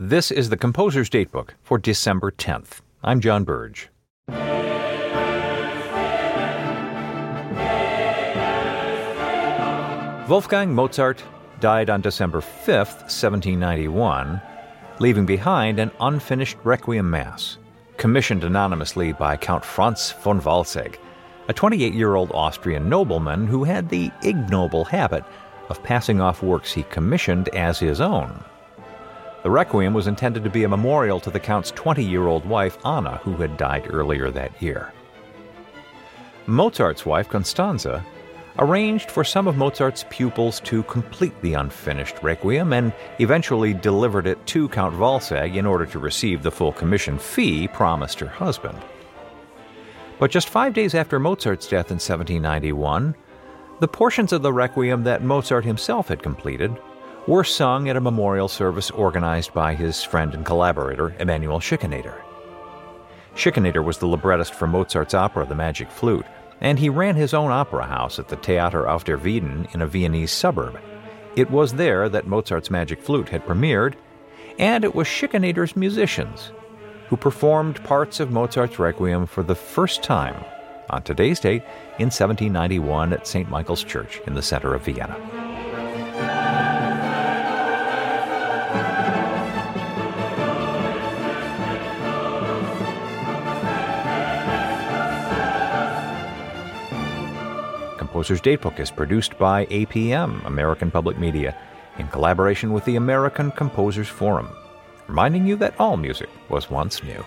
This is the Composer's Datebook for December 10th. I'm John Burge. Wolfgang Mozart died on December 5th, 1791, leaving behind an unfinished Requiem Mass, commissioned anonymously by Count Franz von Walsegg, a 28 year old Austrian nobleman who had the ignoble habit of passing off works he commissioned as his own. The Requiem was intended to be a memorial to the Count's 20 year old wife, Anna, who had died earlier that year. Mozart's wife, Constanze, arranged for some of Mozart's pupils to complete the unfinished Requiem and eventually delivered it to Count Walsegg in order to receive the full commission fee promised her husband. But just five days after Mozart's death in 1791, the portions of the Requiem that Mozart himself had completed were sung at a memorial service organized by his friend and collaborator, Emanuel Schikaneder. Schikaneder was the librettist for Mozart's opera, The Magic Flute, and he ran his own opera house at the Theater auf der Wieden in a Viennese suburb. It was there that Mozart's Magic Flute had premiered, and it was Schikaneder's musicians who performed parts of Mozart's Requiem for the first time on today's date in 1791 at St. Michael's Church in the center of Vienna. Composer's Datebook is produced by APM, American Public Media, in collaboration with the American Composers Forum, reminding you that all music was once new.